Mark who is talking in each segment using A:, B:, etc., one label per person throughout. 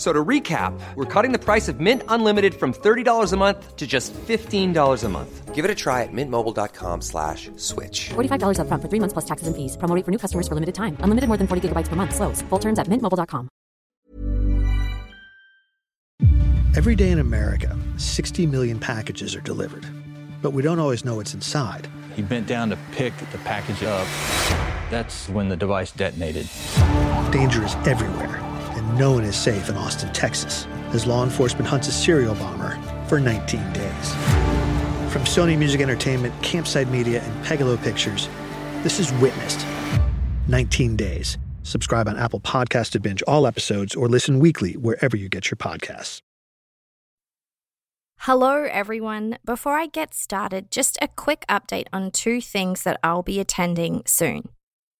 A: So to recap, we're cutting the price of Mint Unlimited from $30 a month to just $15 a month.
B: Give it a try at mintmobile.com slash switch.
C: $45 up front for three months plus taxes and fees. Promo rate for new customers for limited time. Unlimited more than 40 gigabytes per month. Slows. Full terms at mintmobile.com.
D: Every day in America, 60 million packages are delivered. But we don't always know what's inside.
E: He bent down to pick the package up. That's when the device detonated.
D: Danger is everywhere, and no one is safe in Austin, Texas, as law enforcement hunts a serial bomber for 19 days. From Sony Music Entertainment, Campside Media, and Pegalo Pictures, this is Witnessed 19 Days. Subscribe on Apple Podcast to binge all episodes or listen weekly wherever you get your podcasts.
F: Hello, everyone. Before I get started, just a quick update on two things that I'll be attending soon.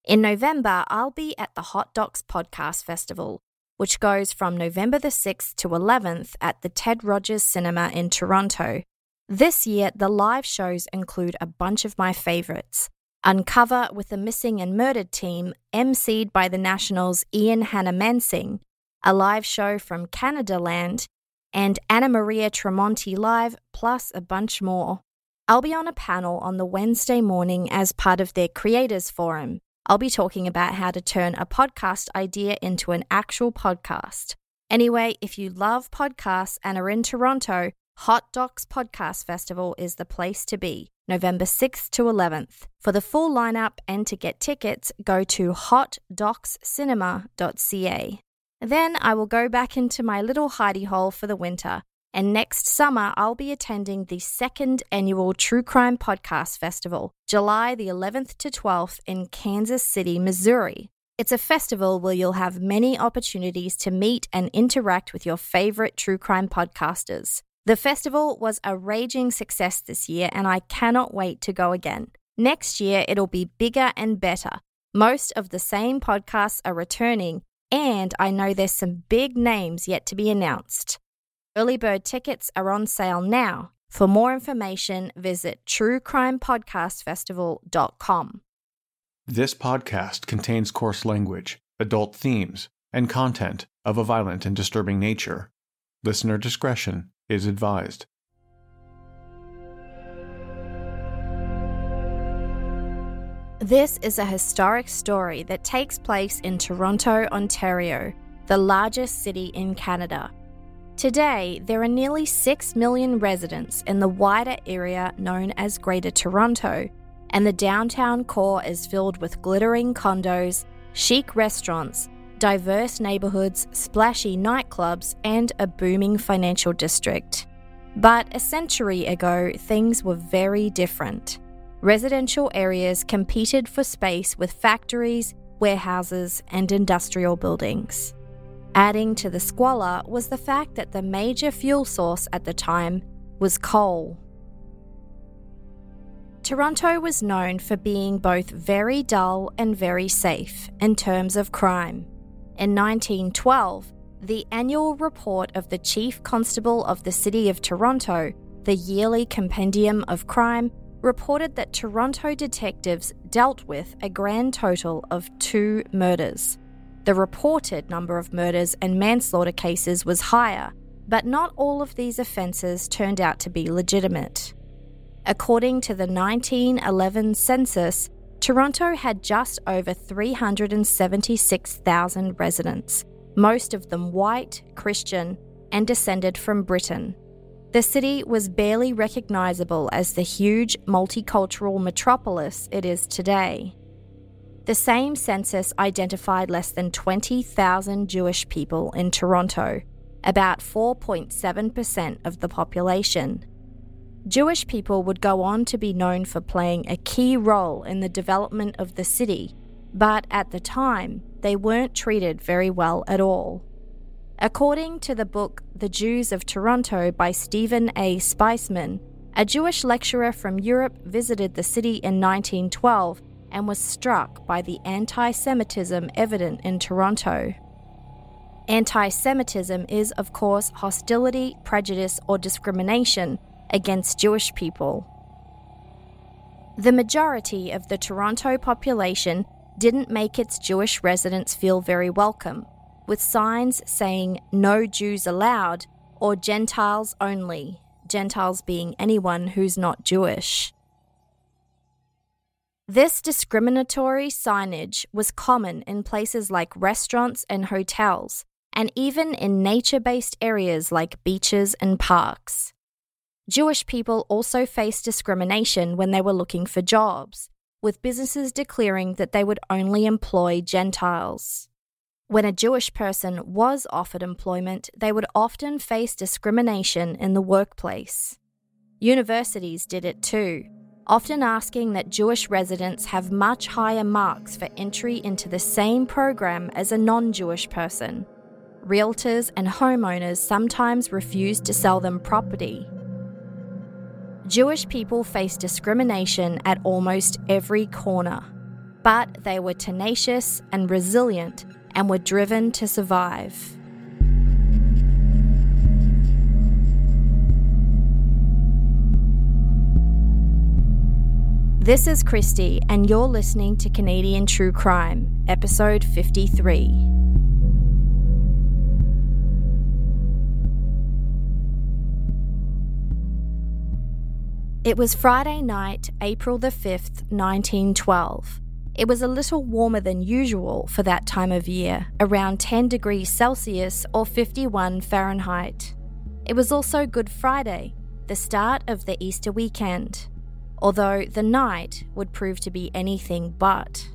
F: In November, I'll be at the Hot Docs Podcast Festival, which goes from November the 6th to 11th at the Ted Rogers Cinema in Toronto. This year, the live shows include a bunch of my favorites. Uncover with the Missing and Murdered team, emceed by the Nationals' Ian Hanomansing, a live show from Canadaland, and Anna Maria Tremonti Live, plus a bunch more. I'll be on a panel on the Wednesday morning as part of their Creators Forum. I'll be talking about how to turn a podcast idea into an actual podcast. Anyway, if you love podcasts and are in Toronto, Hot Docs Podcast Festival is the place to be, November 6th to 11th. For the full lineup and to get tickets, go to hotdocscinema.ca. Then I will go back into my little hidey hole for the winter. And next summer, I'll be attending the second annual True Crime Podcast Festival, July the 11th to 12th in Kansas City, Missouri. It's a festival where you'll have many opportunities to meet and interact with your favorite true crime podcasters. The festival was a raging success this year, and I cannot wait to go again. Next year, it'll be bigger and better. Most of the same podcasts are returning, and I know there's some big names yet to be announced. Early bird tickets are on sale now. For more information, visit truecrimepodcastfestival.com.
G: This podcast contains coarse language, adult themes, and content of a violent and disturbing nature. Listener discretion is advised.
F: This is a historic story that takes place in Toronto, Ontario, the largest city in Canada. Today, there are nearly 6 million residents in the wider area known as Greater Toronto, and the downtown core is filled with glittering condos, chic restaurants, diverse neighbourhoods, splashy nightclubs, and a booming financial district. But a century ago, things were very different. Residential areas competed for space with factories, warehouses, and industrial buildings. Adding to the squalor was the fact that the major fuel source at the time was coal. Toronto was known for being both very dull and very safe in terms of crime. In 1912, the annual report of the Chief Constable of the City of Toronto, the yearly compendium of crime, reported that Toronto detectives dealt with a grand total of two murders. The reported number of murders and manslaughter cases was higher, but not all of these offences turned out to be legitimate. According to the 1911 census, Toronto had just over 376,000 residents, most of them white, Christian, and descended from Britain. the city was barely recognizable as the huge multicultural metropolis it is today. The same census identified less than 20,000 Jewish people in Toronto, about 4.7% of the population. Jewish people would go on to be known for playing a key role in the development of the city, but at the time, they weren't treated very well at all. According to the book The Jews of Toronto by Stephen A. Speisman, a Jewish lecturer from Europe visited the city in 1912 and was struck by the anti Semitism evident in Toronto. Anti Semitism is, of course, hostility, prejudice, or discrimination against Jewish people. The majority of the Toronto population didn't make its Jewish residents feel very welcome, with signs saying no Jews allowed or Gentiles only, Gentiles being anyone who's not Jewish. This discriminatory signage was common in places like restaurants and hotels, and even in nature based areas like beaches and parks. Jewish people also faced discrimination when they were looking for jobs, with businesses declaring that they would only employ Gentiles. When a Jewish person was offered employment, they would often face discrimination in the workplace. Universities did it too, often asking that Jewish residents have much higher marks for entry into the same program as a non Jewish person. Realtors and homeowners sometimes refused to sell them property Jewish people face discrimination at almost every corner, but they were tenacious and resilient and were driven to survive. This is Kristi, and you're listening to Canadian True Crime, episode 53. It was Friday night, April the 5th, 1912. It was a little warmer than usual for that time of year, around 10 degrees Celsius or 51 Fahrenheit. It was also Good Friday, the start of the Easter weekend, although the night would prove to be anything but.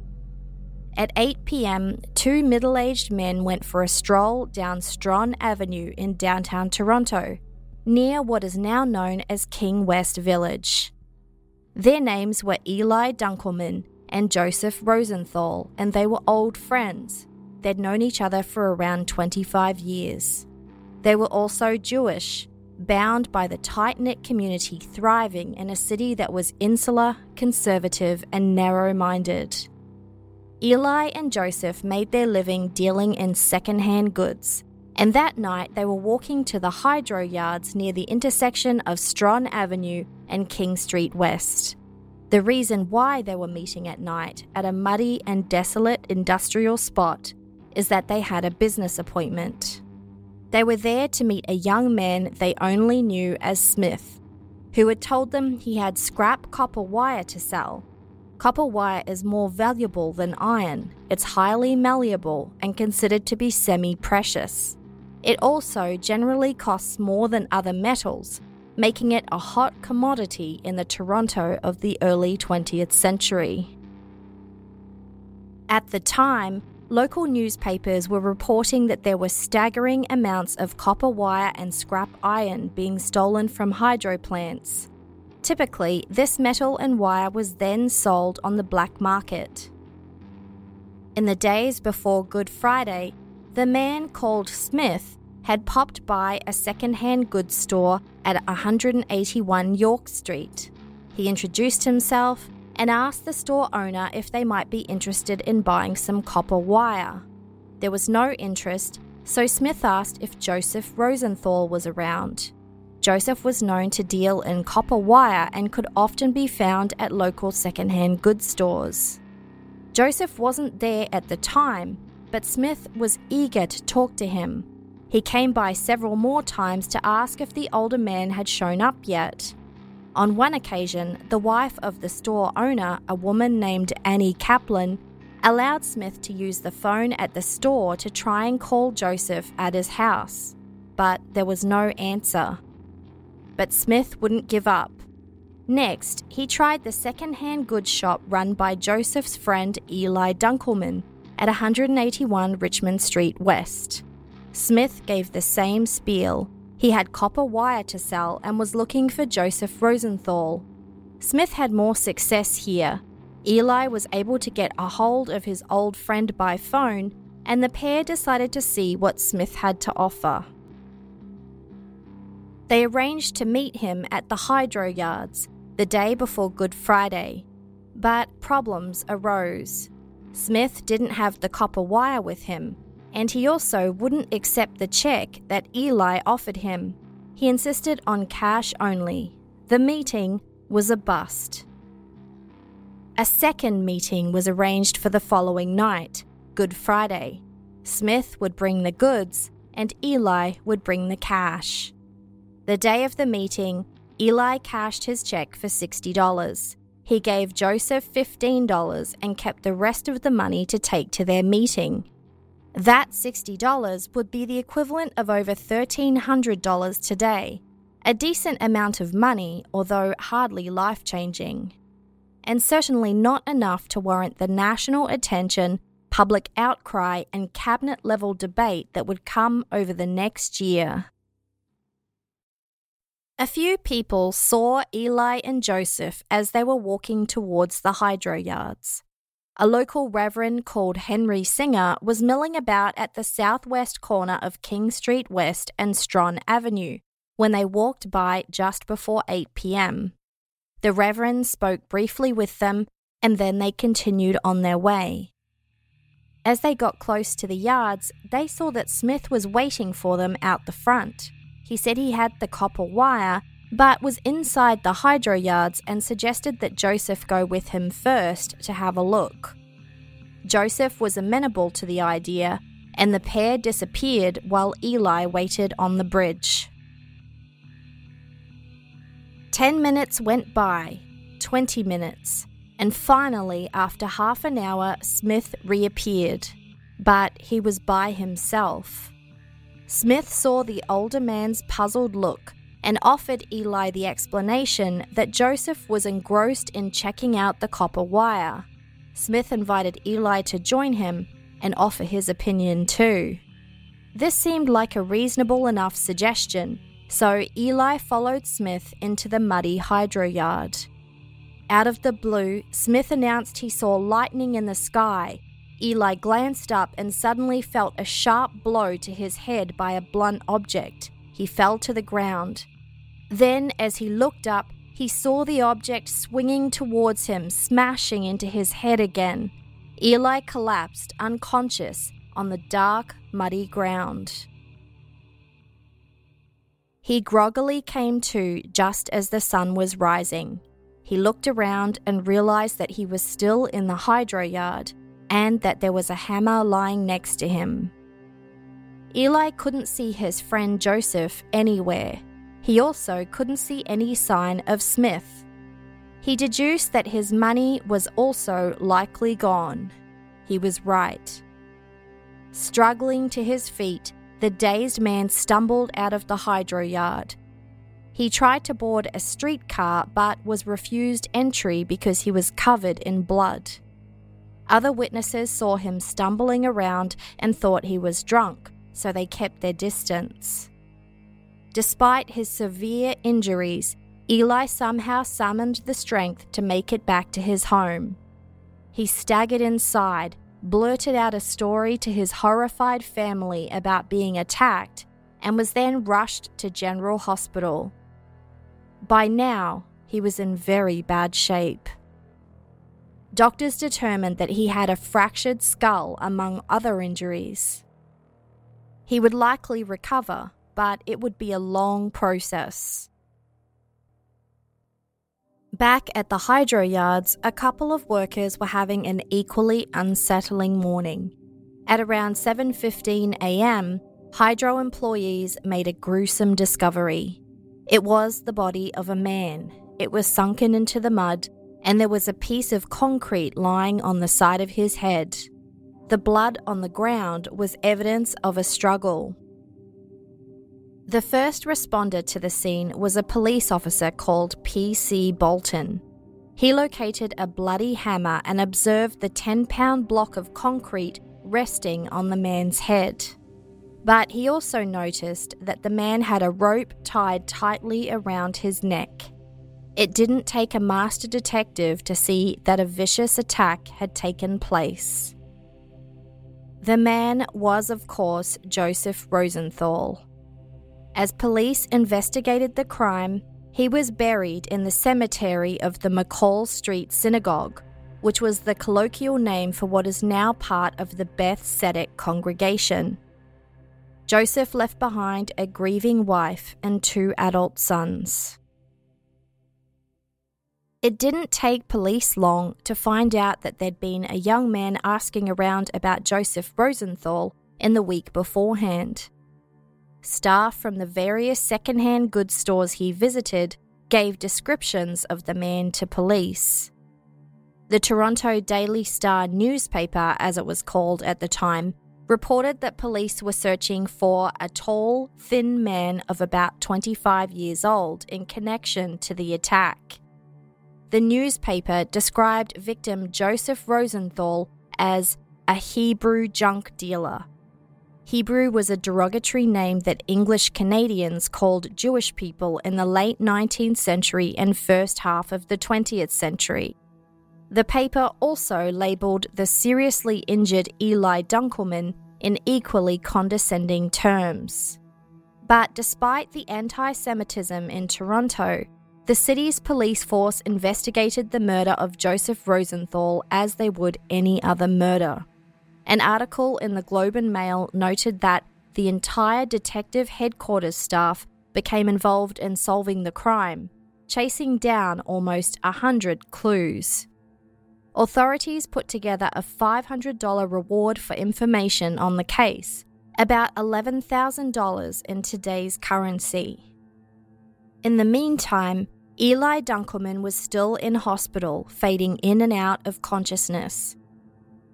F: At 8 pm, two middle aged men went for a stroll down Strachan Avenue in downtown Toronto near what is now known as King West Village. Their names were Eli Dunkelman and Joseph Rosenthal, and they were old friends. They'd known each other for around 25 years. They were also Jewish, bound by the tight knit community thriving in a city that was insular, conservative, and narrow minded. Eli and Joseph made their living dealing in second-hand goods, and that night they were walking to the hydro yards near the intersection of Strachan Avenue and King Street West. The reason why they were meeting at night at a muddy and desolate industrial spot is that they had a business appointment. They were there to meet a young man they only knew as Smith, who had told them he had scrap copper wire to sell. Copper wire is more valuable than iron, it's highly malleable and considered to be semi precious. It also generally costs more than other metals, making it a hot commodity in the Toronto of the early 20th century. At the time, local newspapers were reporting that there were staggering amounts of copper wire and scrap iron being stolen from hydro plants. Typically, this metal and wire was then sold on the black market. In the days before Good Friday, the man called Smith had popped by a second-hand goods store at 181 York Street. He introduced himself and asked the store owner if they might be interested in buying some copper wire. There was no interest, so Smith asked if Joseph Rosenthal was around. Joseph was known to deal in copper wire and could often be found at local second-hand goods stores. Joseph wasn't there at the time, but Smith was eager to talk to him. He came by several more times to ask if the older man had shown up yet. On one occasion, the wife of the store owner, a woman named Annie Kaplan, allowed Smith to use the phone at the store to try and call Joseph at his house, but there was no answer. but Smith wouldn't give up. Next, he tried the second-hand goods shop run by Joseph's friend Eli Dunkelman at 181 Richmond Street West. Smith gave the same spiel. He had copper wire to sell and was looking for Joseph Rosenthal. Smith had more success here. Eli was able to get a hold of his old friend by phone, and the pair decided to see what Smith had to offer. They arranged to meet him at the hydro yards the day before Good Friday, but problems arose. Smith didn't have the copper wire with him, and he also wouldn't accept the check that Eli offered him. He insisted on cash only. The meeting was a bust. A second meeting was arranged for the following night, Good Friday. Smith would bring the goods, and Eli would bring the cash. The day of the meeting, Eli cashed his check for $60. He gave Joseph $15 and kept the rest of the money to take to their meeting. That $60 would be the equivalent of over $1,300 today, a decent amount of money, although hardly life changing. And certainly not enough to warrant the national attention, public outcry, and cabinet level debate that would come over the next year. A few people saw Eli and Joseph as they were walking towards the hydro yards. A local reverend called Henry Singer was milling about at the southwest corner of King Street West and Strachan Avenue when they walked by just before 8 pm. The reverend spoke briefly with them and then they continued on their way. As they got close to the yards, they saw that Smith was waiting for them out the front. He said he had the copper wire, but was inside the hydro yards and suggested that Joseph go with him first to have a look. Joseph was amenable to the idea, and the pair disappeared while Eli waited on the bridge. Ten minutes went by, twenty minutes, and finally, after half an hour, Smith reappeared. But he was by himself. Smith saw the older man's puzzled look and offered Eli the explanation that Joseph was engrossed in checking out the copper wire. Smith invited Eli to join him and offer his opinion too. This seemed like a reasonable enough suggestion, so Eli followed Smith into the muddy hydro yard. Out of the blue, Smith announced he saw lightning in the sky Eli glanced up and suddenly felt a sharp blow to his head by a blunt object. He fell to the ground. Then, as he looked up, he saw the object swinging towards him, smashing into his head again. Eli collapsed, unconscious, on the dark, muddy ground. He groggily came to just as the sun was rising. He looked around and realized that he was still in the hydro yard and that there was a hammer lying next to him. Eli couldn't see his friend Joseph anywhere. He also couldn't see any sign of Smith. He deduced that his money was also likely gone. He was right. Struggling to his feet, the dazed man stumbled out of the hydro yard. He tried to board a streetcar but was refused entry because he was covered in blood. Other witnesses saw him stumbling around and thought he was drunk, so they kept their distance. Despite his severe injuries, Eli somehow summoned the strength to make it back to his home. He staggered inside, blurted out a story to his horrified family about being attacked, and was then rushed to General Hospital. By now, he was in very bad shape doctors determined that he had a fractured skull among other injuries. He would likely recover, but it would be a long process. Back at the hydro yards, a couple of workers were having an equally unsettling morning. At around 7:15 a.m., hydro employees made a gruesome discovery. It was the body of a man. It was sunken into the mud and there was a piece of concrete lying on the side of his head. The blood on the ground was evidence of a struggle. The first responder to the scene was a police officer called P.C. Bolton. He located a bloody hammer and observed the 10 pound block of concrete resting on the man's head. But he also noticed that the man had a rope tied tightly around his neck. It didn't take a master detective to see that a vicious attack had taken place. The man was, of course, Joseph Rosenthal. As police investigated the crime, he was buried in the cemetery of the McCaul Street Synagogue, which was the colloquial name for what is now part of the Beth Tzedec congregation. Joseph left behind a grieving wife and two adult sons. It didn't take police long to find out that there'd been a young man asking around about Joseph Rosenthal in the week beforehand staff from the various secondhand goods stores he visited gave descriptions of the man to police. The Toronto Daily Star newspaper, as it was called at the time, reported that police were searching for a tall, thin man of about 25 years old in connection to the attack. The newspaper described victim Joseph Rosenthal as a Hebrew junk dealer Hebrew was a derogatory name that English Canadians called Jewish people in the late 19th century and first half of the 20th century. The paper also labelled the seriously injured Eli Dunkelman in equally condescending terms. But despite the anti Semitism in Toronto, the city's police force investigated the murder of Joseph Rosenthal as they would any other murder. An article in the Globe and Mail noted that the entire detective headquarters staff became involved in solving the crime, chasing down almost a hundred clues. Authorities put together a $500 reward for information on the case, about $11,000 in today's currency. In the meantime, Eli Dunkelman was still in hospital, fading in and out of consciousness.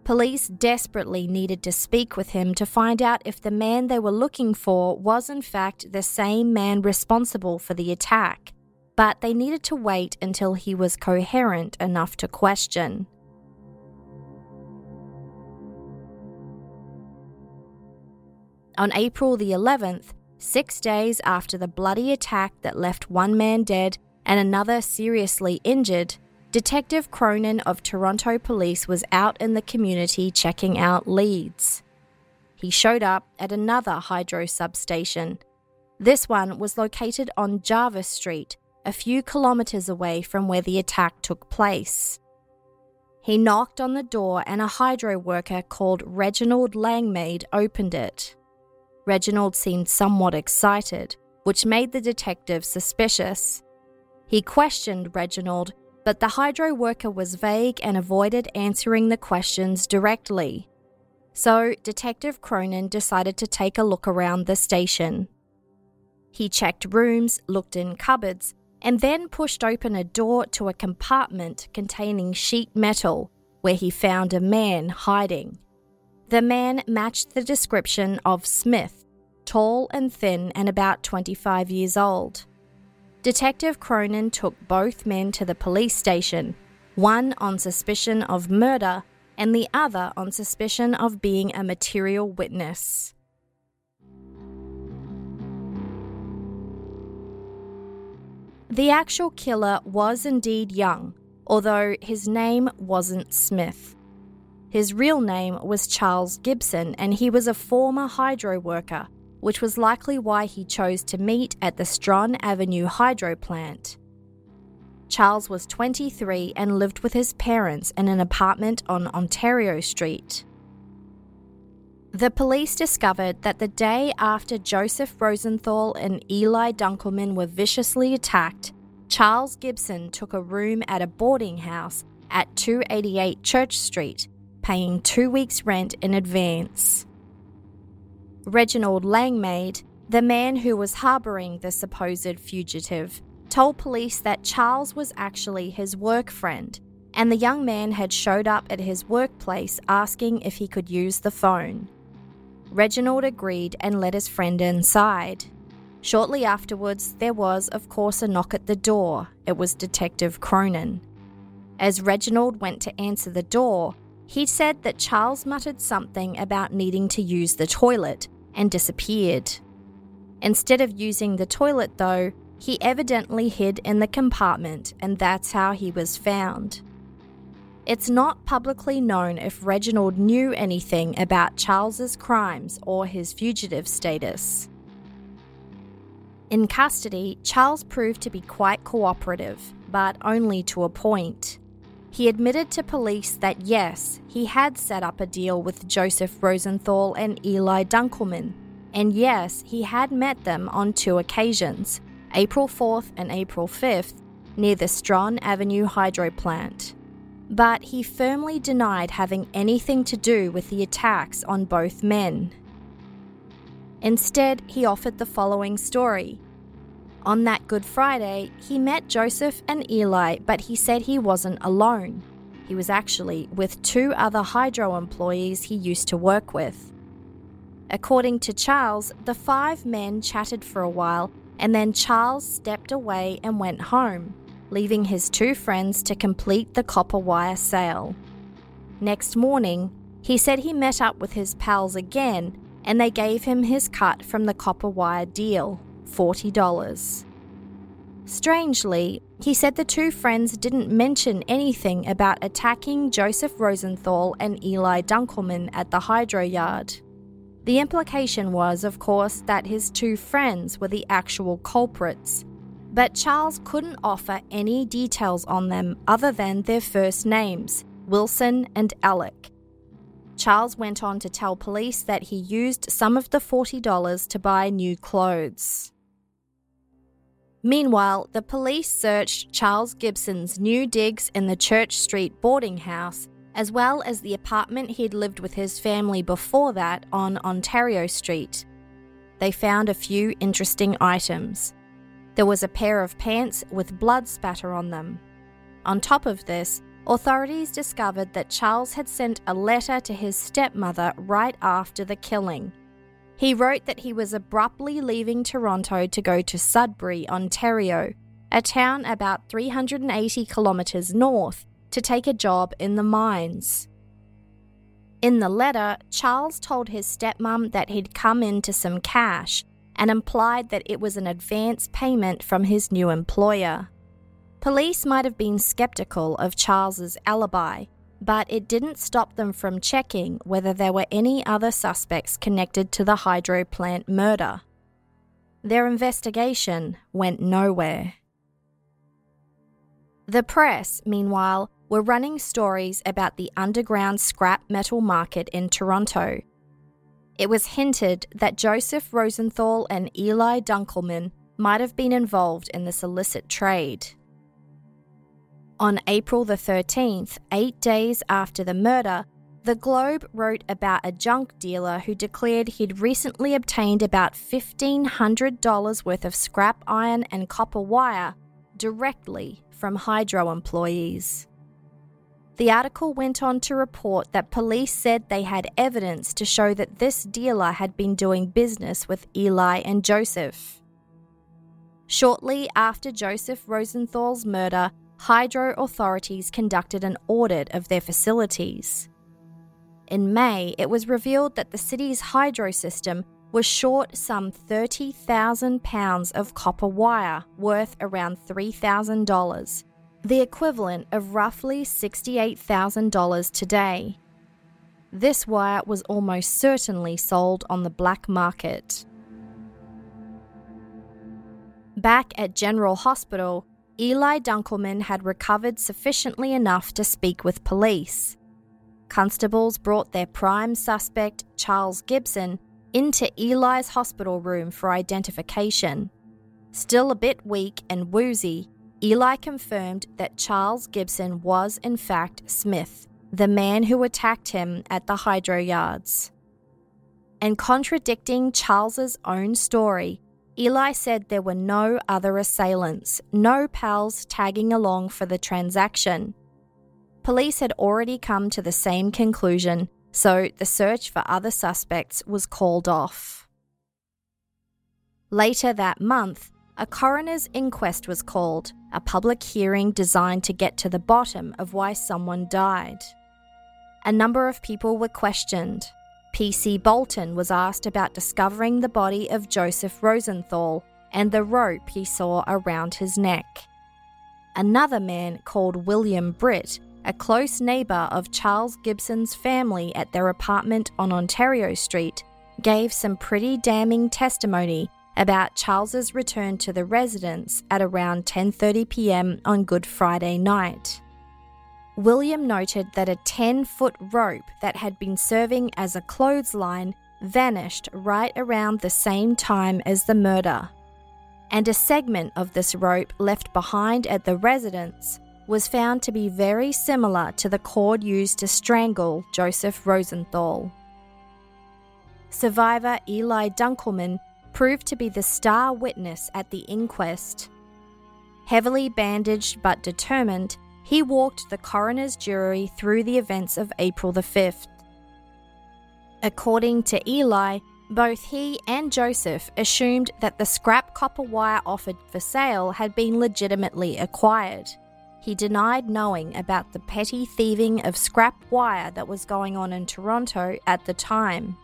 F: Police desperately needed to speak with him to find out if the man they were looking for was in fact the same man responsible for the attack, but they needed to wait until he was coherent enough to question. On April the 11th, six days after the bloody attack that left one man dead and another seriously injured, Detective Cronin of Toronto Police was out in the community checking out leads. He showed up at another hydro substation. This one was located on Jarvis Street, a few kilometres away from where the attack took place. He knocked on the door and a hydro worker called Reginald Langmaid opened it. Reginald seemed somewhat excited, which made the detective suspicious. He questioned Reginald but the hydro worker was vague and avoided answering the questions directly. So, Detective Cronin decided to take a look around the station. He checked rooms, looked in cupboards, and then pushed open a door to a compartment containing sheet metal where he found a man hiding. The man matched the description of Smith, tall and thin and about 25 years old. Detective Cronin took both men to the police station, one on suspicion of murder and the other on suspicion of being a material witness. The actual killer was indeed young, although his name wasn't Smith. His real name was Charles Gibson, and he was a former hydro worker which was likely why he chose to meet at the Strachan Avenue hydro plant. Charles was 23 and lived with his parents in an apartment on Ontario Street. The police discovered that the day after Joseph Rosenthal and Eli Dunkelman were viciously attacked, Charles Gibson took a room at a boarding house at 288 Church Street, paying two weeks' rent in advance. Reginald Langmaid, the man who was harbouring the supposed fugitive, told police that Charles was actually his work friend, and the young man had showed up at his workplace asking if he could use the phone. Reginald agreed and let his friend inside. Shortly afterwards, there was, of course, a knock at the door. It was Detective Cronin. As Reginald went to answer the door, he said that Charles muttered something about needing to use the toilet and disappeared. Instead of using the toilet, though, he evidently hid in the compartment, and that's how he was found. It's not publicly known if Reginald knew anything about Charles's crimes or his fugitive status. In custody, Charles proved to be quite cooperative, but only to a point. He admitted to police that yes, he had set up a deal with Joseph Rosenthal and Eli Dunkelman, and yes, he had met them on two occasions, April 4th and April 5th, near the Strachan Avenue hydro plant. But he firmly denied having anything to do with the attacks on both men. Instead, he offered the following story. On that Good Friday, he met Joseph and Eli, but he said he wasn't alone. He was actually with two other hydro employees he used to work with. According to Charles, the five men chatted for a while and then Charles stepped away and went home, leaving his two friends to complete the copper wire sale. Next morning, he said he met up with his pals again and they gave him his cut from the copper wire deal $40. Strangely, he said the two friends didn't mention anything about attacking Joseph Rosenthal and Eli Dunkelman at the hydro yard. The implication was, of course, that his two friends were the actual culprits, but Charles couldn't offer any details on them other than their first names, Wilson and Alec. Charles went on to tell police that he used some of the $40 to buy new clothes. Meanwhile, the police searched Charles Gibson's new digs in the Church Street boarding house as well as the apartment he'd lived with his family before that on Ontario Street. They found a few interesting items. There was a pair of pants with blood spatter on them. On top of this, authorities discovered that Charles had sent a letter to his stepmother right after the killing. He wrote that he was abruptly leaving Toronto to go to Sudbury, Ontario, a town about 380 kilometres north, to take a job in the mines. In the letter, Charles told his stepmom that he'd come into some cash and implied that it was an advance payment from his new employer. Police might have been skeptical of Charles's alibi, but it didn't stop them from checking whether there were any other suspects connected to the hydro plant murder. Their investigation went nowhere. The press, meanwhile, were running stories about the underground scrap metal market in Toronto. It was hinted that Joseph Rosenthal and Eli Dunkelman might have been involved in this illicit trade. On April the 13th, eight days after the murder, the Globe wrote about a junk dealer who declared he'd recently obtained about $1,500 worth of scrap iron and copper wire directly from Hydro employees. The article went on to report that police said they had evidence to show that this dealer had been doing business with Eli and Joseph. Shortly after Joseph Rosenthal's murder, hydro authorities conducted an audit of their facilities. In May, it was revealed that the city's hydro system was short some £30,000 of copper wire worth around $3,000 the equivalent of roughly $68,000 today. This wire was almost certainly sold on the black market. Back at General Hospital, Eli Dunkelman had recovered sufficiently enough to speak with police. Constables brought their prime suspect, Charles Gibson, into Eli's hospital room for identification. Still a bit weak and woozy, Eli confirmed that Charles Gibson was, in fact, Smith, the man who attacked him at the hydro yards. And contradicting Charles's own story, Eli said there were no other assailants, no pals tagging along for the transaction. Police had already come to the same conclusion, so the search for other suspects was called off. Later that month, a coroner's inquest was called, a public hearing designed to get to the bottom of why someone died. A number of people were questioned. P.C. Bolton was asked about discovering the body of Joseph Rosenthal and the rope he saw around his neck. Another man called William Britt, a close neighbour of Charles Gibson's family at their apartment on Ontario Street, gave some pretty damning testimony about Charles's return to the residence at around 10:30 p.m. on Good Friday night. William noted that a 10-foot rope that had been serving as a clothesline vanished right around the same time as the murder. And a segment of this rope left behind at the residence was found to be very similar to the cord used to strangle Joseph Rosenthal. Survivor Eli Dunkelman proved to be the star witness at the inquest. Heavily bandaged but determined, he walked the coroner's jury through the events of April the 5th. According to Eli, both he and Joseph assumed that the scrap copper wire offered for sale had been legitimately acquired. He denied knowing about the petty thieving of scrap wire that was going on in Toronto at the time.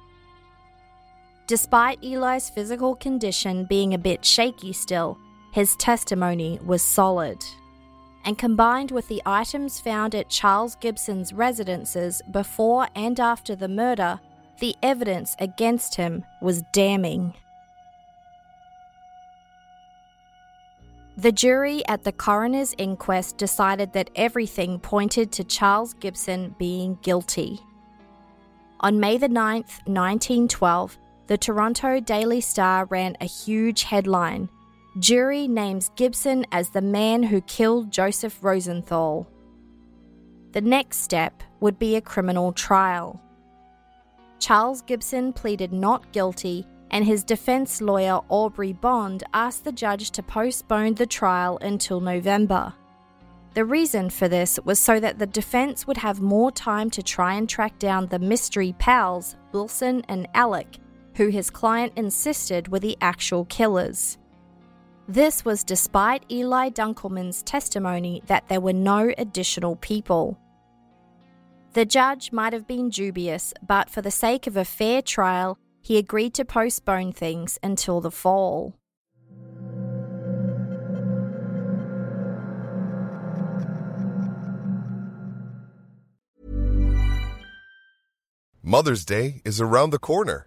F: Despite Eli's physical condition being a bit shaky still, his testimony was solid. And combined with the items found at Charles Gibson's residences before and after the murder, the evidence against him was damning. The jury at the coroner's inquest decided that everything pointed to Charles Gibson being guilty. On May the 9th, 1912, the Toronto Daily Star ran a huge headline Jury names Gibson as the man who killed Joseph Rosenthal. The next step would be a criminal trial. Charles Gibson pleaded not guilty, and his defense lawyer Aubrey Bond asked the judge to postpone the trial until November. The reason for this was so that the defense would have more time to try and track down the mystery pals, Wilson and Alec, who his client insisted were the actual killers. This was despite Eli Dunkelman's testimony that there were no additional people. The judge might have been dubious, but for the sake of a fair trial, he agreed to postpone things until the fall.
H: Mother's Day is around the corner.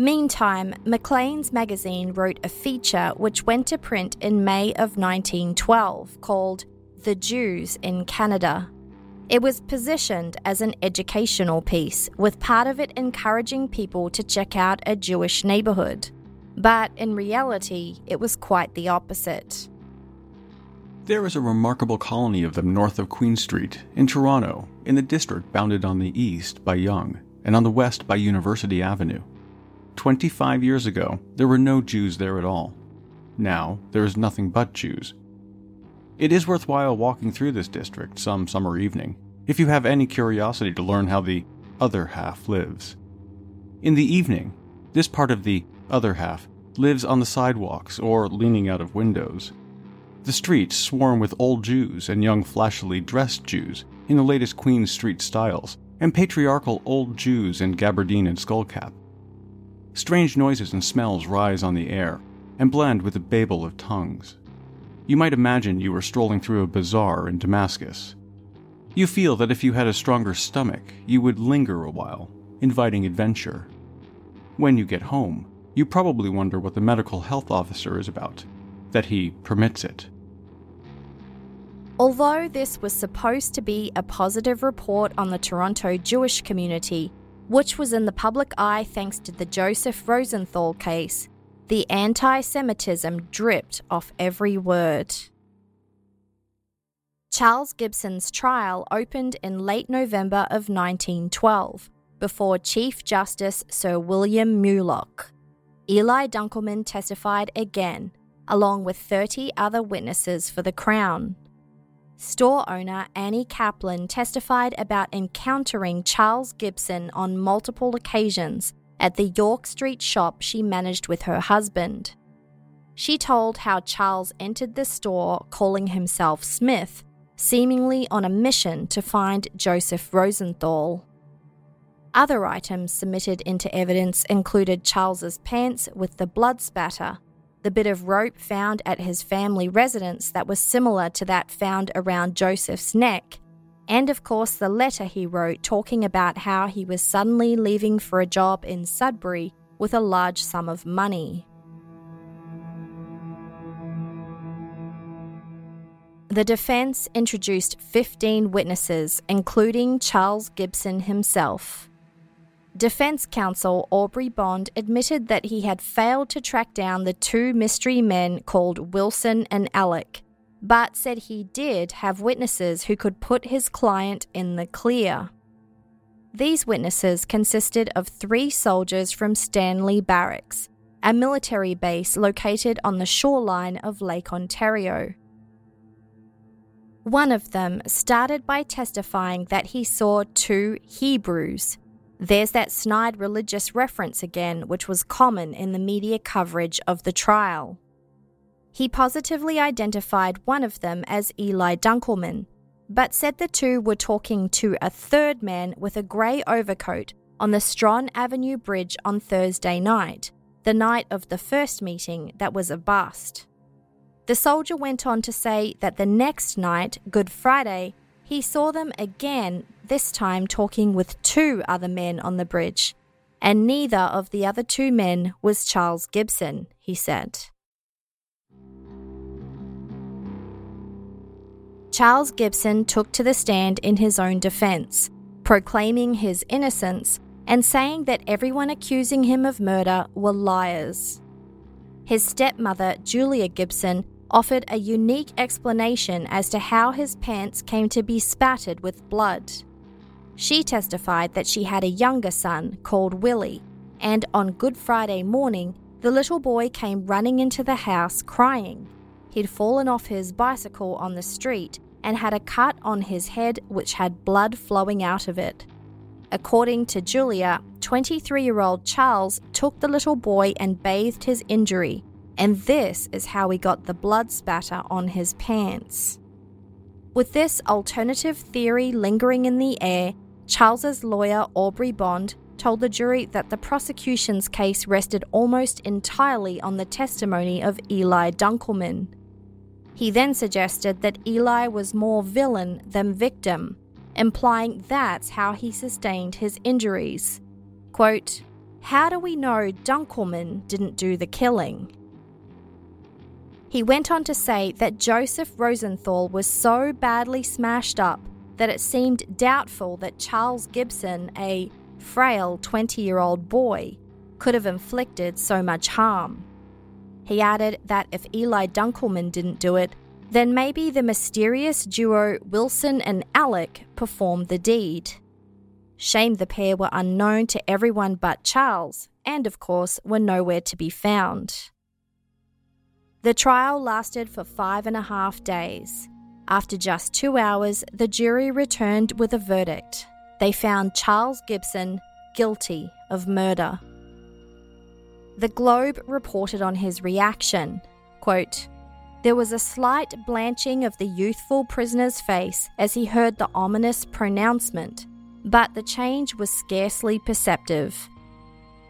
F: Meantime, Maclean's magazine wrote a feature which went to print in May of 1912 called The Jews in Canada. It was positioned as an educational piece, with part of it encouraging people to check out a Jewish neighbourhood. But in reality, it was quite the opposite.
G: There is a remarkable colony of them north of Queen Street, in Toronto, in the district bounded on the east by Yonge and on the west by University Avenue. 25 years ago, there were no Jews there at all. Now, there is nothing but Jews. It is worthwhile walking through this district some summer evening, if you have any curiosity to learn how the other half lives. In the evening, this part of the other half lives on the sidewalks or leaning out of windows. The streets swarm with old Jews and young flashily dressed Jews in the latest Queen Street styles, and patriarchal old Jews in gabardine and skullcap. Strange noises and smells rise on the air and blend with the babel of tongues. You might imagine you were strolling through a bazaar in Damascus. You feel that if you had a stronger stomach, you would linger a while, inviting adventure. When you get home, you probably wonder what the medical health officer is about, that he permits it.
F: Although this was supposed to be a positive report on the Toronto Jewish community, which was in the public eye thanks to the Joseph Rosenthal case, the anti Semitism dripped off every word. Charles Gibson's trial opened in late November of 1912 before Chief Justice Sir William Mulock. Eli Dunkelman testified again, along with 30 other witnesses for the Crown. Store owner Annie Kaplan testified about encountering Charles Gibson on multiple occasions at the York Street shop she managed with her husband. She told how Charles entered the store calling himself Smith, seemingly on a mission to find Joseph Rosenthal. Other items submitted into evidence included Charles's pants with the blood spatter, the bit of rope found at his family residence that was similar to that found around Joseph's neck, and of course the letter he wrote talking about how he was suddenly leaving for a job in Sudbury with a large sum of money. The defense introduced 15 witnesses, including Charles Gibson himself. Defense counsel Aubrey Bond admitted that he had failed to track down the two mystery men called Wilson and Alec, but said he did have witnesses who could put his client in the clear. These witnesses consisted of three soldiers from Stanley Barracks, a military base located on the shoreline of Lake Ontario. One of them started by testifying that he saw two Hebrews there's that snide religious reference again, which was common in the media coverage of the trial. He positively identified one of them as Eli Dunkelman, but said the two were talking to a third man with a grey overcoat on the Strachan Avenue Bridge on Thursday night, the night of the first meeting that was a bust. The soldier went on to say that the next night, Good Friday, he saw them again, this time talking with two other men on the bridge, and neither of the other two men was Charles Gibson, he said. Charles Gibson took to the stand in his own defense, proclaiming his innocence and saying that everyone accusing him of murder were liars. His stepmother, Julia Gibson, offered a unique explanation as to how his pants came to be spattered with blood. She testified that she had a younger son called Willie, and on Good Friday morning, the little boy came running into the house crying. He'd fallen off his bicycle on the street and had a cut on his head which had blood flowing out of it. According to Julia, 23 year old Charles took the little boy and bathed his injury, and this is how he got the blood spatter on his pants. With this alternative theory lingering in the air, Charles's lawyer Aubrey Bond told the jury that the prosecution's case rested almost entirely on the testimony of Eli Dunkelman. He then suggested that Eli was more villain than victim, implying that's how he sustained his injuries. Quote, How do we know Dunkelman didn't do the killing? He went on to say that Joseph Rosenthal was so badly smashed up that it seemed doubtful that Charles Gibson, a frail 20 year old boy, could have inflicted so much harm. He added that if Eli Dunkelman didn't do it, then maybe the mysterious duo Wilson and Alec performed the deed. Shame the pair were unknown to everyone but Charles, and of course were nowhere to be found. The trial lasted for five and a half days. After just two hours, the jury returned with a verdict. They found Charles Gibson guilty of murder. The Globe reported on his reaction quote, There was a slight blanching of the youthful prisoner's face as he heard the ominous pronouncement, but the change was scarcely perceptive.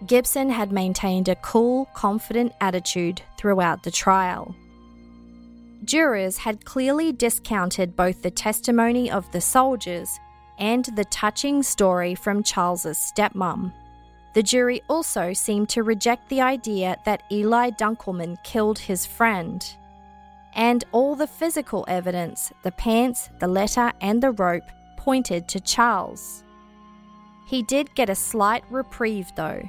F: Gibson had maintained a cool, confident attitude throughout the trial. Jurors had clearly discounted both the testimony of the soldiers and the touching story from Charles's stepmom. The jury also seemed to reject the idea that Eli Dunkelman killed his friend. And all the physical evidence the pants, the letter, and the rope pointed to Charles. He did get a slight reprieve, though.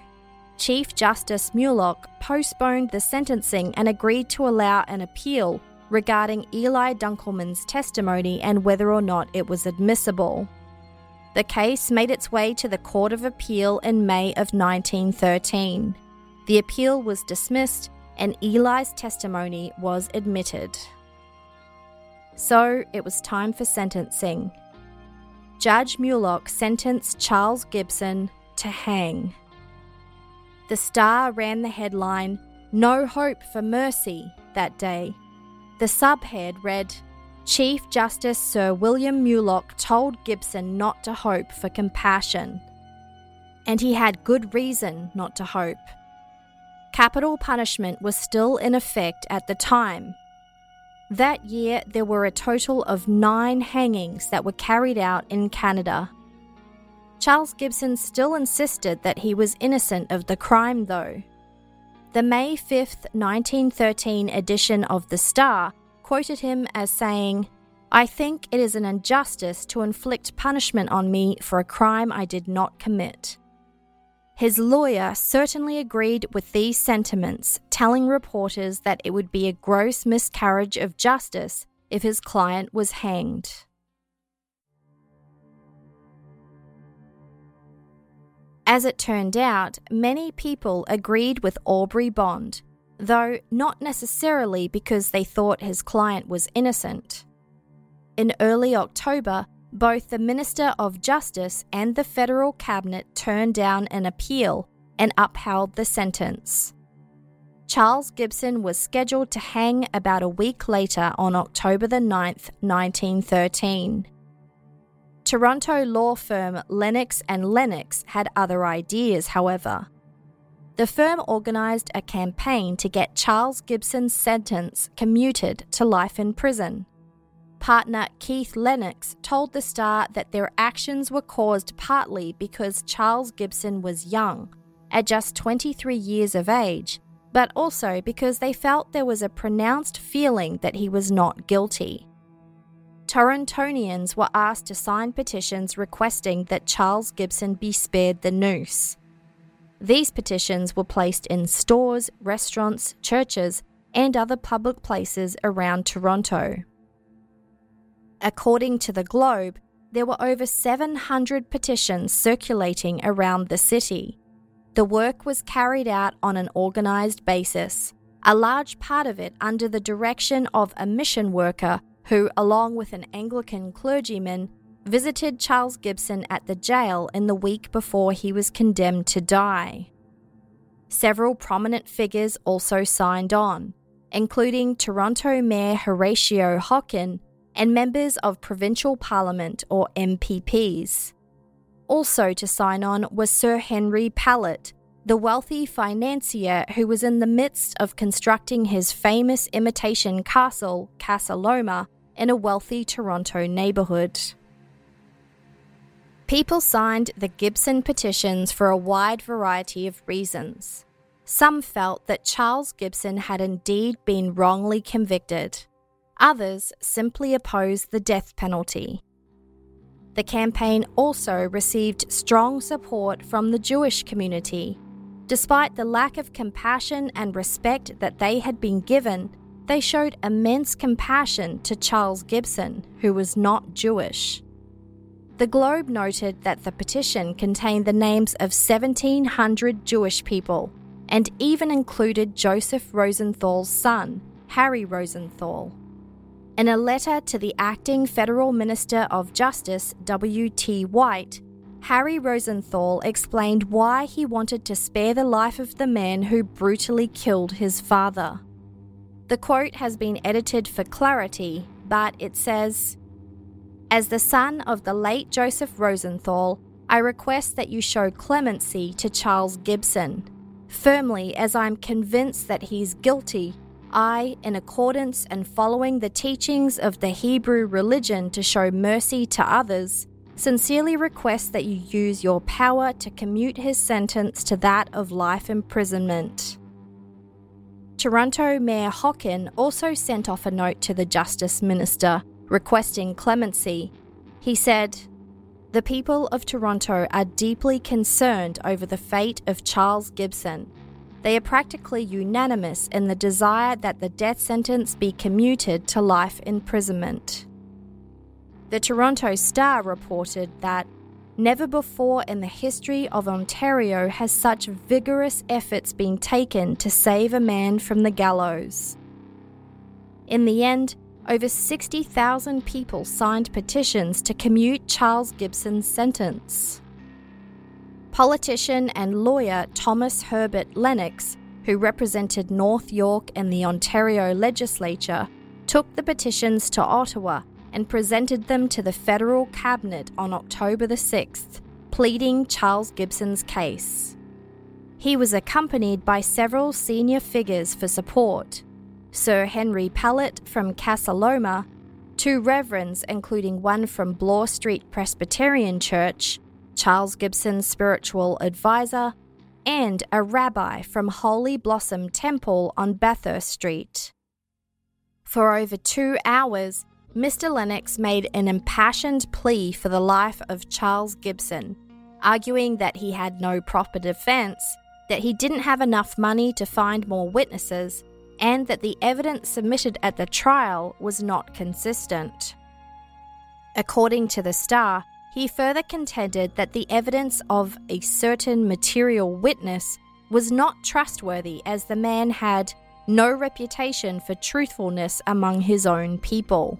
F: Chief Justice Mulock postponed the sentencing and agreed to allow an appeal regarding Eli Dunkelman's testimony and whether or not it was admissible. The case made its way to the Court of Appeal in May of 1913. The appeal was dismissed and Eli's testimony was admitted. So it was time for sentencing. Judge Mulock sentenced Charles Gibson to hang. The Star ran the headline, No Hope for Mercy, that day. The subhead read, Chief Justice Sir William Mulock told Gibson not to hope for compassion. And he had good reason not to hope. Capital punishment was still in effect at the time. That year, there were a total of nine hangings that were carried out in Canada. Charles Gibson still insisted that he was innocent of the crime, though. The May 5, 1913 edition of The Star quoted him as saying, I think it is an injustice to inflict punishment on me for a crime I did not commit. His lawyer certainly agreed with these sentiments, telling reporters that it would be a gross miscarriage of justice if his client was hanged. As it turned out, many people agreed with Aubrey Bond, though not necessarily because they thought his client was innocent. In early October, both the Minister of Justice and the federal cabinet turned down an appeal and upheld the sentence. Charles Gibson was scheduled to hang about a week later on October the 9th, 1913. Toronto law firm Lennox and Lennox had other ideas, however. The firm organised a campaign to get Charles Gibson's sentence commuted to life in prison. Partner Keith Lennox told The Star that their actions were caused partly because Charles Gibson was young, at just 23 years of age, but also because they felt there was a pronounced feeling that he was not guilty. Torontonians were asked to sign petitions requesting that Charles Gibson be spared the noose. These petitions were placed in stores, restaurants, churches, and other public places around Toronto. According to the Globe, there were over 700 petitions circulating around the city. The work was carried out on an organised basis, a large part of it under the direction of a mission worker who, along with an Anglican clergyman, visited Charles Gibson at the jail in the week before he was condemned to die. Several prominent figures also signed on, including Toronto Mayor Horatio Hocken and members of Provincial Parliament or MPPs. Also to sign on was Sir Henry Pellatt, the wealthy financier who was in the midst of constructing his famous imitation castle, Casa Loma, in a wealthy Toronto neighbourhood. People signed the Gibson petitions for a wide variety of reasons. Some felt that Charles Gibson had indeed been wrongly convicted. Others simply opposed the death penalty. The campaign also received strong support from the Jewish community. Despite the lack of compassion and respect that they had been given, they showed immense compassion to Charles Gibson, who was not Jewish. The Globe noted that the petition contained the names of 1,700 Jewish people and even included Joseph Rosenthal's son, Harry Rosenthal. In a letter to the acting Federal Minister of Justice, W.T. White, Harry Rosenthal explained why he wanted to spare the life of the man who brutally killed his father. The quote has been edited for clarity, but it says As the son of the late Joseph Rosenthal, I request that you show clemency to Charles Gibson. Firmly, as I'm convinced that he's guilty, I, in accordance and following the teachings of the Hebrew religion to show mercy to others, sincerely request that you use your power to commute his sentence to that of life imprisonment. Toronto Mayor Hocken also sent off a note to the Justice Minister requesting clemency. He said, The people of Toronto are deeply concerned over the fate of Charles Gibson. They are practically unanimous in the desire that the death sentence be commuted to life imprisonment. The Toronto Star reported that never before in the history of Ontario has such vigorous efforts been taken to save a man from the gallows. In the end, over 60,000 people signed petitions to commute Charles Gibson's sentence. Politician and lawyer Thomas Herbert Lennox, who represented North York in the Ontario legislature, took the petitions to Ottawa and presented them to the federal cabinet on October the 6th, pleading Charles Gibson's case. He was accompanied by several senior figures for support Sir Henry Pellatt from Casa Loma, two reverends, including one from Bloor Street Presbyterian Church, Charles Gibson's spiritual advisor, and a rabbi from Holy Blossom Temple on Bathurst Street. For over two hours, Mr. Lennox made an impassioned plea for the life of Charles Gibson, arguing that he had no proper defense, that he didn't have enough money to find more witnesses, and that the evidence submitted at the trial was not consistent. According to the Star, he further contended that the evidence of a certain material witness was not trustworthy as the man had no reputation for truthfulness among his own people.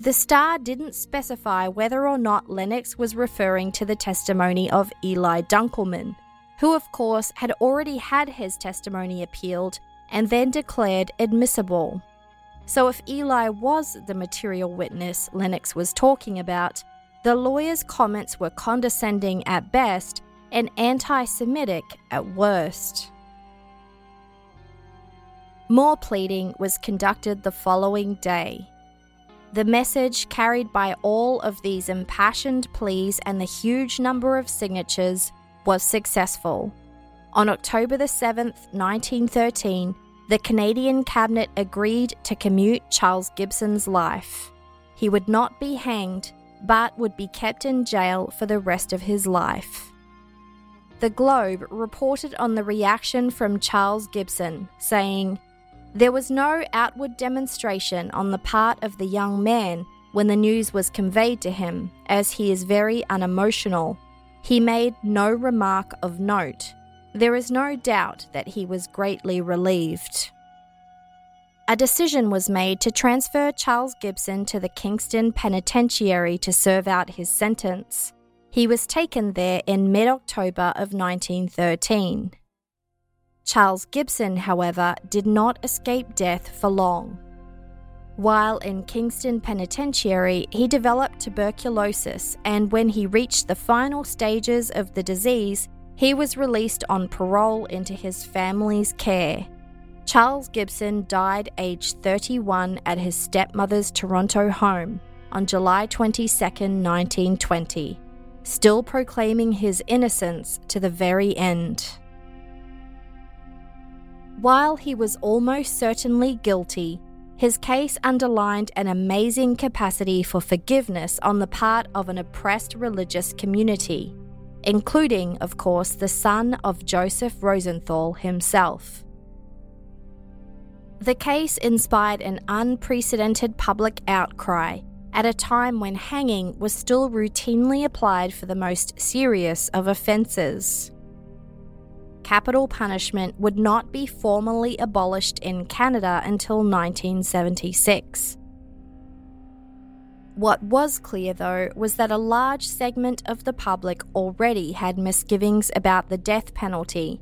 F: The Star didn't specify whether or not Lennox was referring to the testimony of Eli Dunkelman, who, of course, had already had his testimony appealed and then declared admissible. So, if Eli was the material witness Lennox was talking about, the lawyer's comments were condescending at best and anti Semitic at worst. More pleading was conducted the following day. The message carried by all of these impassioned pleas and the huge number of signatures was successful. On October the 7th, 1913, the Canadian Cabinet agreed to commute Charles Gibson's life. He would not be hanged, but would be kept in jail for the rest of his life. The Globe reported on the reaction from Charles Gibson, saying, there was no outward demonstration on the part of the young man when the news was conveyed to him, as he is very unemotional. He made no remark of note. There is no doubt that he was greatly relieved. A decision was made to transfer Charles Gibson to the Kingston Penitentiary to serve out his sentence. He was taken there in mid October of 1913. Charles Gibson, however, did not escape death for long. While in Kingston Penitentiary, he developed tuberculosis, and when he reached the final stages of the disease, he was released on parole into his family's care. Charles Gibson died aged 31 at his stepmother's Toronto home on July 22, 1920, still proclaiming his innocence to the very end. While he was almost certainly guilty, his case underlined an amazing capacity for forgiveness on the part of an oppressed religious community, including, of course, the son of Joseph Rosenthal himself. The case inspired an unprecedented public outcry at a time when hanging was still routinely applied for the most serious of offences capital punishment would not be formally abolished in Canada until 1976. What was clear, though, was that a large segment of the public already had misgivings about the death penalty.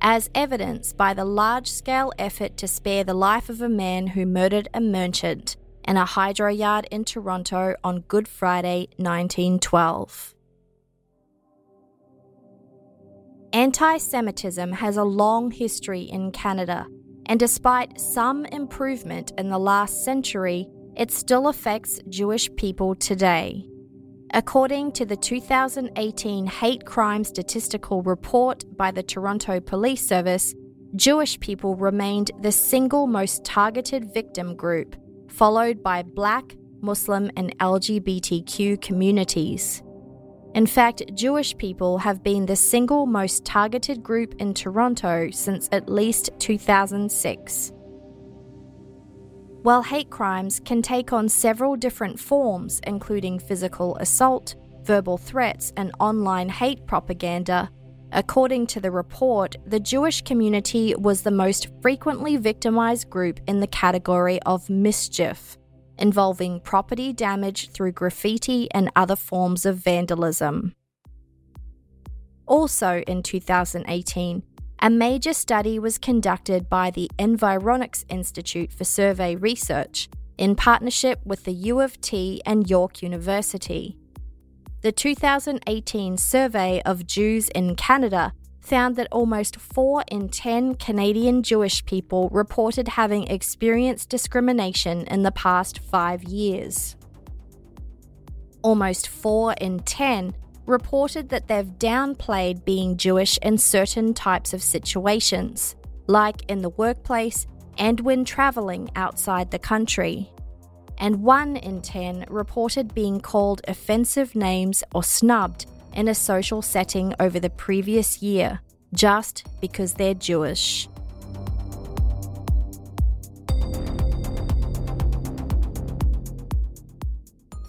F: as evidenced by the large scale effort to spare the life of a man who murdered a merchant in a hydro yard in Toronto on Good Friday 1912. Anti Semitism has a long history in Canada, and despite some improvement in the last century, it still affects Jewish people today. According to the 2018 Hate Crime Statistical Report by the Toronto Police Service, Jewish people remained the single most targeted victim group, followed by Black, Muslim, and LGBTQ communities. In fact, Jewish people have been the single most targeted group in Toronto since at least 2006. While hate crimes can take on several different forms, including physical assault, verbal threats, and online hate propaganda, according to the report, the Jewish community was the most frequently victimized group in the category of mischief, involving property damage through graffiti and other forms of vandalism. Also in 2018, a major study was conducted by the Environics Institute for Survey Research in partnership with the U of T and York University. The 2018 survey of Jews in Canada found that almost 4 in 10 Canadian Jewish people reported having experienced discrimination in the past five years. Almost 4 in 10 reported that they've downplayed being Jewish in certain types of situations, like in the workplace and when travelling outside the country. And 1 in 10 reported being called offensive names or snubbed in a social setting over the previous year, just because they're Jewish.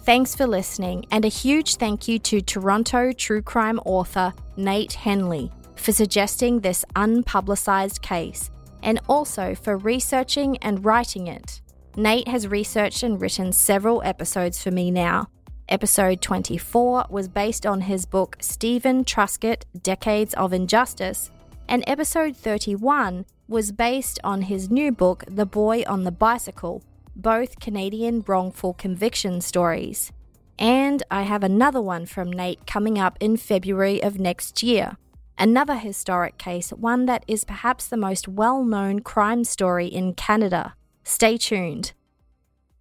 F: Thanks for listening, and a huge thank you to Toronto true crime author Nate Hendley for suggesting this unpublicised case, and also for researching and writing it. Nate has researched and written several episodes for me now. Episode 24 was based on his book Stephen Truscott Decades of Injustice, and episode 31 was based on his new book The Boy on the Bicycle both Canadian wrongful conviction stories. And I have another one from Nate coming up in February of next year. Another historic case, one that is perhaps the most well known crime story in Canada. Stay tuned.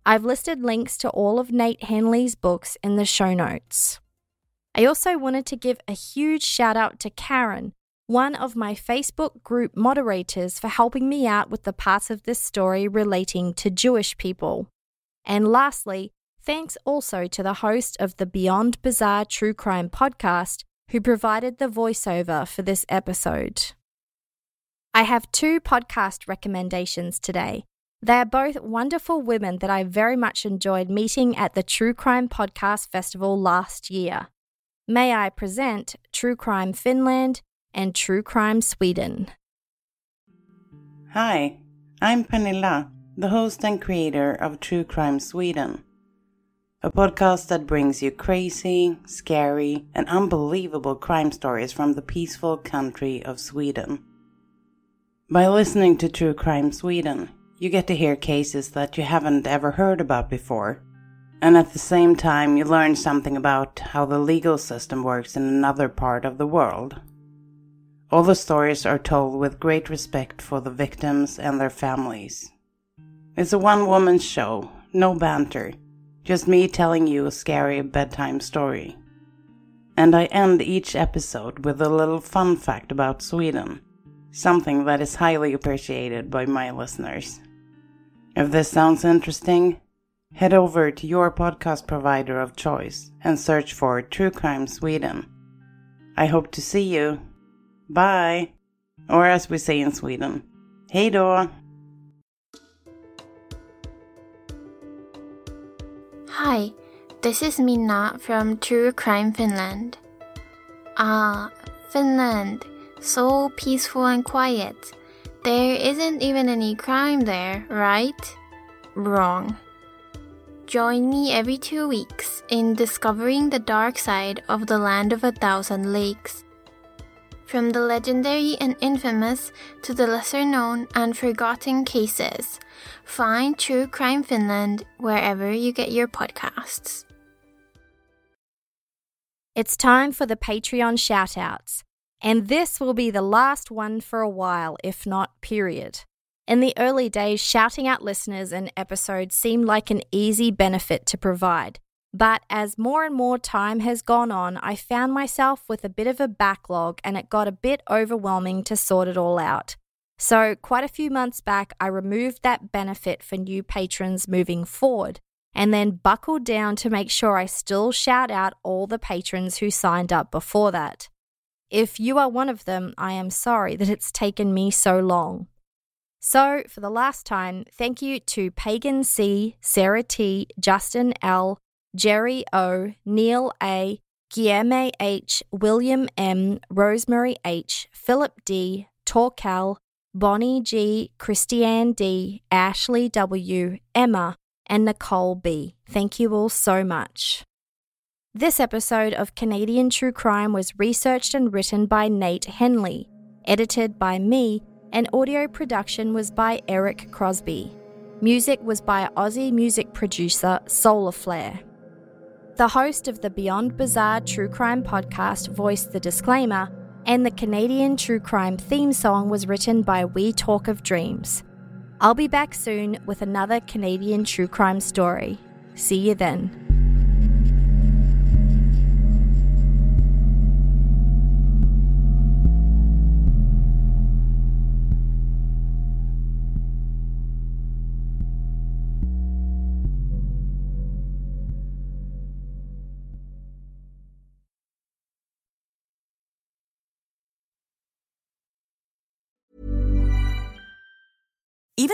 F: I've listed links to all of Nate Hendley's books in the show notes. I also wanted to give a huge shout out to Karen, one of my Facebook group moderators for helping me out with the parts of this story relating to Jewish people. And lastly, thanks also to the host of the Beyond Bizarre True Crime podcast who provided the voiceover for this episode. I have two podcast recommendations today. They are both wonderful women that I very much enjoyed meeting at the True Crime Podcast Festival last year. May I present True Crime Finland and True Crime Sweden.
I: Hi, I'm Pernilla, the host and creator of True Crime Sweden, a podcast that brings you crazy, scary, and unbelievable crime stories from the peaceful country of Sweden. By listening to True Crime Sweden, you get to hear cases that you haven't ever heard about before. And at the same time, you learn something about how the legal system works in another part of the world. All the stories are told with great respect for the victims and their families. It's a one woman show, no banter, just me telling you a scary bedtime story. And I end each episode with a little fun fact about Sweden, something that is highly appreciated by my listeners. If this sounds interesting, head over to your podcast provider of choice and search for True Crime Sweden. I hope to see you Bye. Or as we say in Sweden, hej då.
J: Hi, this is Minna from True Crime Finland. Ah, Finland, so peaceful and quiet. There isn't even any crime there, right? Wrong. Join me every two weeks in discovering the dark side of the land of a thousand lakes. from the legendary and infamous to the lesser known and forgotten cases. Find True Crime Finland wherever you get your podcasts.
F: It's time for the Patreon shoutouts. And this will be the last one for a while, if not period. In the early days, shouting out listeners and episodes seemed like an easy benefit to provide. But as more and more time has gone on, I found myself with a bit of a backlog and it got a bit overwhelming to sort it all out. So, quite a few months back, I removed that benefit for new patrons moving forward and then buckled down to make sure I still shout out all the patrons who signed up before that. If you are one of them, I am sorry that it's taken me so long. So, for the last time, thank you to Pagan C, Sarah T, Justin L, Jerry O, Neil A, Guillermo H, William M, Rosemary H, Philip D, Torcal, Bonnie G, Christiane D, Ashley W, Emma, and Nicole B. Thank you all so much. This episode of Canadian True Crime was researched and written by Nate Hendley, edited by me, and audio production was by Erik Krosby. Music was by Aussie music producer Soularflair. The host of the Beyond Bizarre True Crime podcast voiced the disclaimer, and the Canadian True Crime theme song was written by We Talk of Dreams. I'll be back soon with another Canadian True Crime story. See you then.